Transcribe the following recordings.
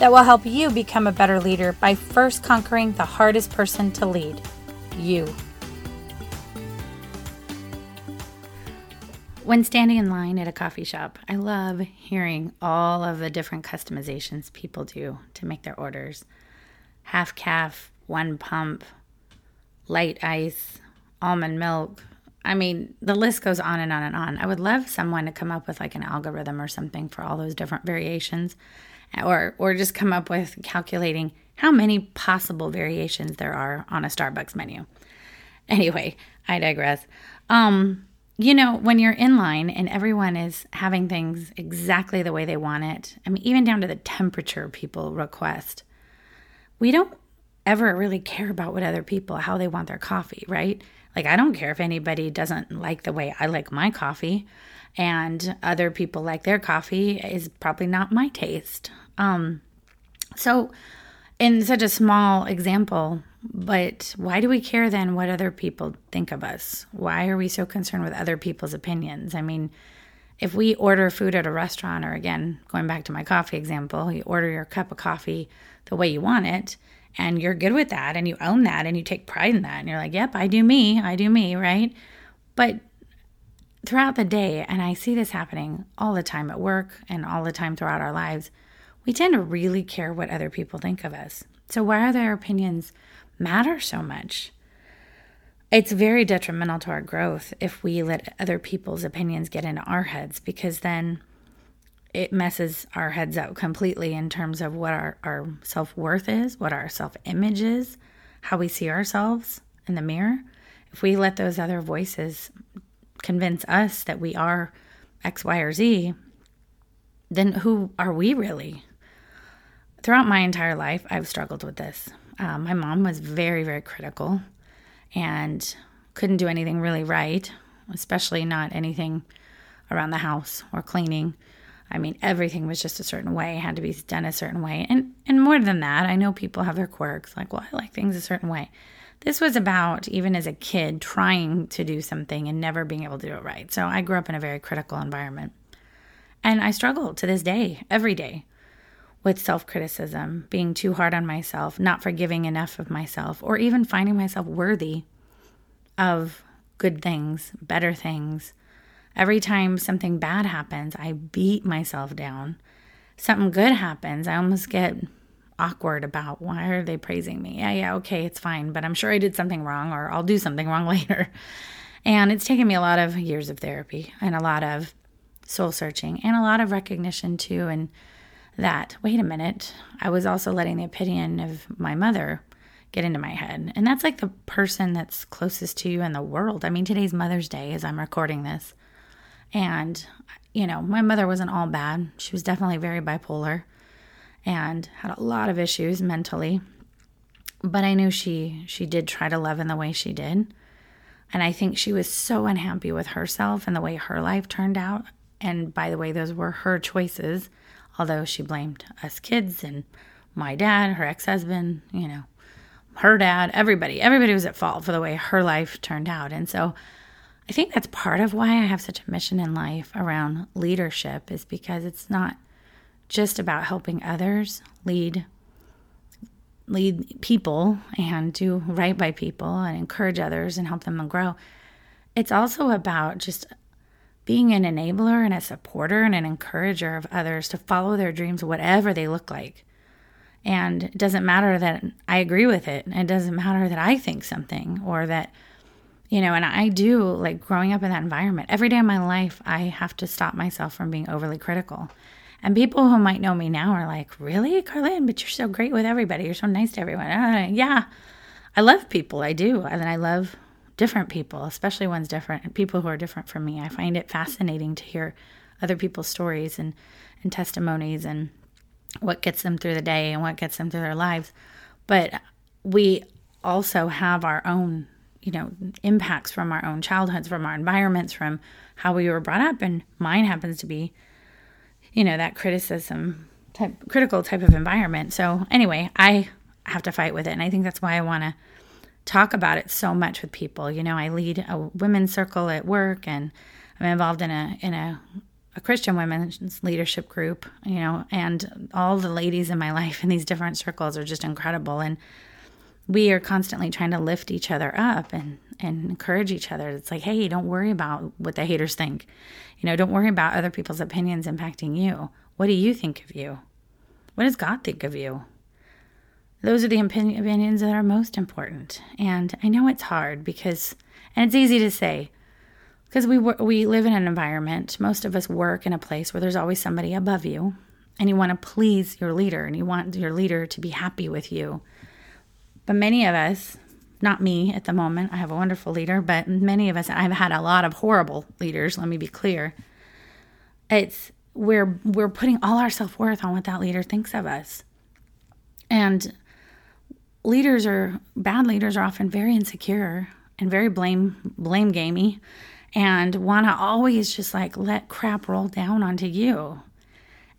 that will help you become a better leader by first conquering the hardest person to lead you. When standing in line at a coffee shop, I love hearing all of the different customizations people do to make their orders half caf, one pump, light ice, almond milk. I mean, the list goes on and on and on. I would love someone to come up with like an algorithm or something for all those different variations or or just come up with calculating how many possible variations there are on a Starbucks menu. Anyway, I digress. Um, you know, when you're in line and everyone is having things exactly the way they want it, I mean, even down to the temperature people request, we don't ever really care about what other people, how they want their coffee, right? Like, I don't care if anybody doesn't like the way I like my coffee and other people like their coffee is probably not my taste. Um, so, in such a small example, but why do we care then what other people think of us? Why are we so concerned with other people's opinions? I mean, if we order food at a restaurant, or again, going back to my coffee example, you order your cup of coffee the way you want it, and you're good with that, and you own that, and you take pride in that, and you're like, yep, I do me, I do me, right? But throughout the day, and I see this happening all the time at work and all the time throughout our lives, we tend to really care what other people think of us. So, why are their opinions matter so much? It's very detrimental to our growth if we let other people's opinions get into our heads because then it messes our heads up completely in terms of what our, our self worth is, what our self image is, how we see ourselves in the mirror. If we let those other voices convince us that we are X, Y, or Z, then who are we really? Throughout my entire life, I've struggled with this. Um, my mom was very, very critical and couldn't do anything really right, especially not anything around the house or cleaning. I mean, everything was just a certain way, had to be done a certain way. And and more than that, I know people have their quirks, like, well, I like things a certain way. This was about, even as a kid, trying to do something and never being able to do it right. So I grew up in a very critical environment. And I struggle to this day, every day, with self criticism, being too hard on myself, not forgiving enough of myself, or even finding myself worthy of good things, better things. Every time something bad happens, I beat myself down. Something good happens, I almost get awkward about why are they praising me? Yeah, yeah, okay, it's fine, but I'm sure I did something wrong or I'll do something wrong later. And it's taken me a lot of years of therapy and a lot of soul searching and a lot of recognition too and that wait a minute, I was also letting the opinion of my mother get into my head. And that's like the person that's closest to you in the world. I mean, today's Mother's Day as I'm recording this. And you know, my mother wasn't all bad. She was definitely very bipolar and had a lot of issues mentally. But I knew she she did try to love in the way she did. And I think she was so unhappy with herself and the way her life turned out. And by the way, those were her choices, although she blamed us kids and my dad, her ex husband, you know, her dad, everybody. Everybody was at fault for the way her life turned out. And so I think that's part of why I have such a mission in life around leadership, is because it's not just about helping others lead lead people and do right by people and encourage others and help them grow. It's also about just being an enabler and a supporter and an encourager of others to follow their dreams, whatever they look like. And it doesn't matter that I agree with it. And it doesn't matter that I think something or that, you know, and I do like growing up in that environment. Every day of my life, I have to stop myself from being overly critical and people who might know me now are like, Really, Carlin? But you're so great with everybody. You're so nice to everyone. Uh, yeah, I love people. I do. And I love different people, especially ones different, people who are different from me. I find it fascinating to hear other people's stories and, and testimonies and what gets them through the day and what gets them through their lives. But we also have our own, you know, impacts from our own childhoods, from our environments, from how we were brought up. And mine happens to be, you know, that criticism type, critical type of environment. So anyway, I have to fight with it. And I think that's why I want to talk about it so much with people. You know, I lead a women's circle at work and I'm involved in a, in a, a Christian women's leadership group, you know, and all the ladies in my life in these different circles are just incredible. And we are constantly trying to lift each other up and, and encourage each other. It's like, hey, don't worry about what the haters think. You know, don't worry about other people's opinions impacting you. What do you think of you? What does God think of you? Those are the opinions that are most important. And I know it's hard because, and it's easy to say, because we we live in an environment. Most of us work in a place where there's always somebody above you, and you want to please your leader, and you want your leader to be happy with you. But many of us, not me at the moment, I have a wonderful leader, but many of us, I've had a lot of horrible leaders. Let me be clear. It's we're we're putting all our self worth on what that leader thinks of us, and leaders are bad leaders are often very insecure and very blame blame gamey and want to always just like let crap roll down onto you.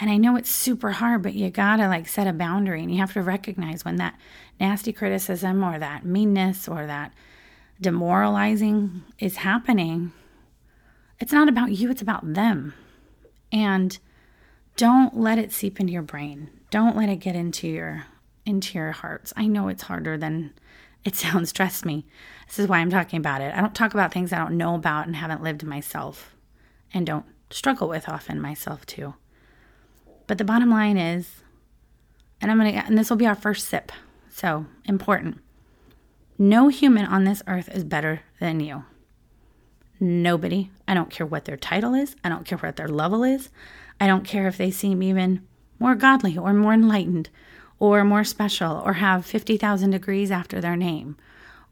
And I know it's super hard, but you got to like set a boundary and you have to recognize when that nasty criticism or that meanness or that demoralizing is happening. It's not about you, it's about them. And don't let it seep into your brain. Don't let it get into your into your hearts. I know it's harder than it sounds, trust me. This is why I'm talking about it. I don't talk about things I don't know about and haven't lived myself and don't struggle with often myself too. But the bottom line is, and I'm going to, and this will be our first sip. So important. No human on this earth is better than you. Nobody. I don't care what their title is. I don't care what their level is. I don't care if they seem even more godly or more enlightened or more special or have 50,000 degrees after their name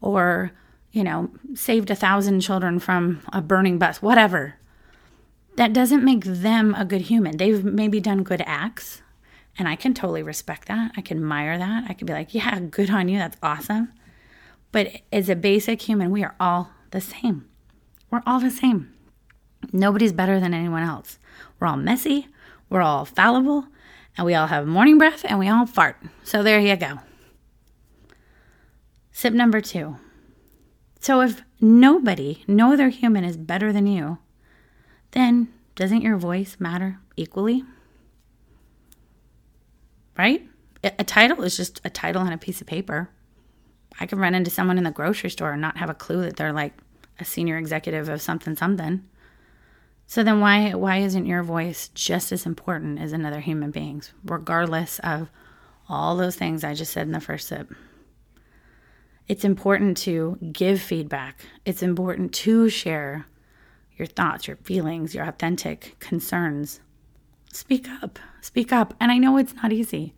or, you know, saved a thousand children from a burning bus, whatever. That doesn't make them a good human. They've maybe done good acts, and I can totally respect that. I can admire that. I can be like, yeah, good on you. That's awesome. But as a basic human, we are all the same. We're all the same. Nobody's better than anyone else. We're all messy. We're all fallible and we all have morning breath and we all fart. So there you go. Sip number two. So if nobody, no other human is better than you, then doesn't your voice matter equally? Right? A title is just a title on a piece of paper. I could run into someone in the grocery store and not have a clue that they're like a senior executive of something something. So then why why isn't your voice just as important as another human being's regardless of all those things I just said in the first sip? It's important to give feedback. It's important to share your thoughts, your feelings, your authentic concerns. Speak up. Speak up. And I know it's not easy.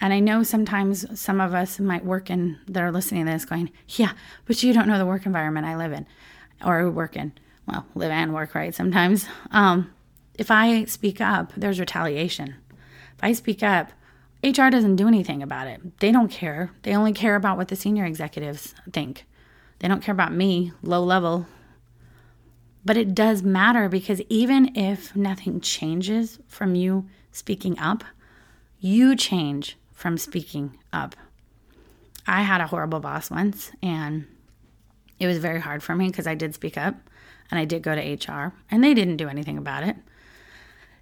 And I know sometimes some of us might work in that are listening to this going, Yeah, but you don't know the work environment I live in or work in well, live and work, right? Sometimes. Um, if I speak up, there's retaliation. If I speak up, HR doesn't do anything about it. They don't care. They only care about what the senior executives think. They don't care about me, low level. But it does matter because even if nothing changes from you speaking up, you change from speaking up. I had a horrible boss once, and it was very hard for me because I did speak up and I did go to HR, and they didn't do anything about it.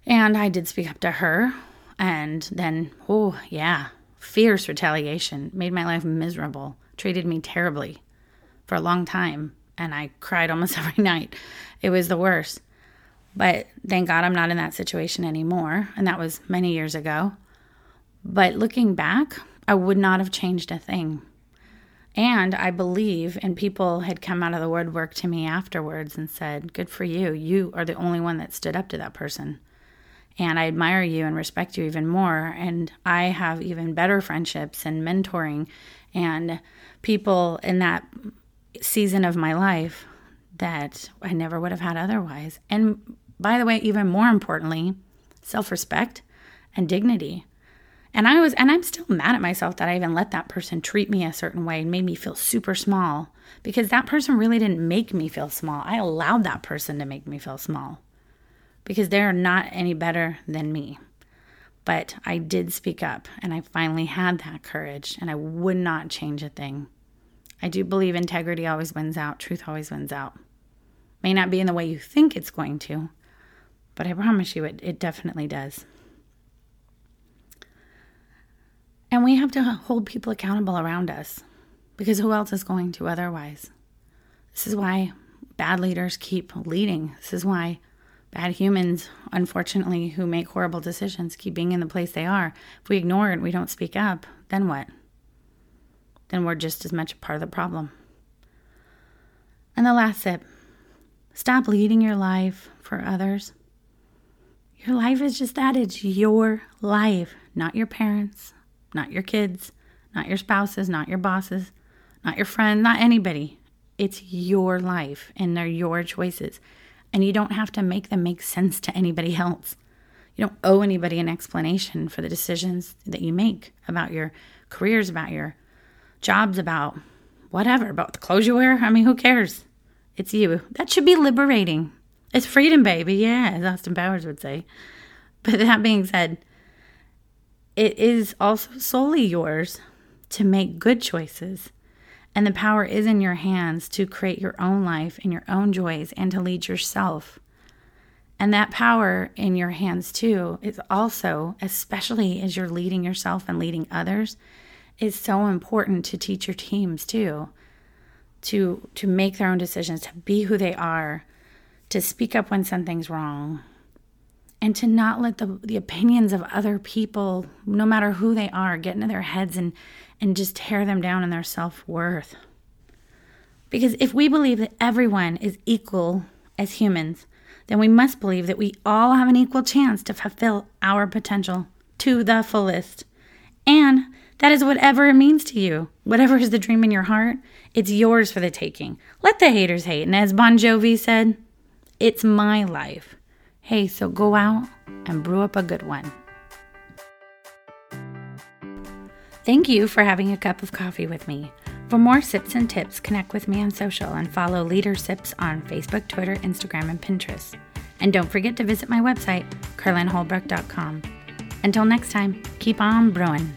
And I did speak up to her, and then, oh, yeah, fierce retaliation made my life miserable, treated me terribly for a long time, and I cried almost every night. It was the worst. But thank God I'm not in that situation anymore, and that was many years ago. But looking back, I would not have changed a thing and I believe, and people had come out of the woodwork to me afterwards and said, Good for you. You are the only one that stood up to that person. And I admire you and respect you even more. And I have even better friendships and mentoring and people in that season of my life that I never would have had otherwise. And by the way, even more importantly, self respect and dignity. And I was, and I'm still mad at myself that I even let that person treat me a certain way and made me feel super small because that person really didn't make me feel small. I allowed that person to make me feel small because they're not any better than me. But I did speak up and I finally had that courage and I would not change a thing. I do believe integrity always wins out, truth always wins out. May not be in the way you think it's going to, but I promise you it, it definitely does. And we have to hold people accountable around us because who else is going to otherwise? This is why bad leaders keep leading. This is why bad humans, unfortunately, who make horrible decisions, keep being in the place they are. If we ignore it, we don't speak up, then what? Then we're just as much a part of the problem. And the last tip stop leading your life for others. Your life is just that it's your life, not your parents, not your kids, not your spouses, not your bosses, not your friends, not anybody. It's your life and they're your choices. And you don't have to make them make sense to anybody else. You don't owe anybody an explanation for the decisions that you make about your careers, about your jobs, about whatever, about the clothes you wear. I mean, who cares? It's you. That should be liberating. It's freedom, baby. Yeah, as Austin Powers would say. But that being said, it is also solely yours to make good choices. And the power is in your hands to create your own life and your own joys and to lead yourself. And that power in your hands, too, is also, especially as you're leading yourself and leading others, is so important to teach your teams, too. To, to make their own decisions, to be who they are, to speak up when something's wrong, and to not let the, the opinions of other people, no matter who they are, get into their heads and, and just tear them down in their self worth. Because if we believe that everyone is equal as humans, then we must believe that we all have an equal chance to fulfill our potential to the fullest. And that is whatever it means to you. Whatever is the dream in your heart, it's yours for the taking. Let the haters hate. And as Bon Jovi said, it's my life. Hey, so go out and brew up a good one. Thank you for having a cup of coffee with me. For more sips and tips, connect with me on social and follow Leader Sips on Facebook, Twitter, Instagram, and Pinterest. And don't forget to visit my website, carlinholbrook.com. Until next time, keep on brewing.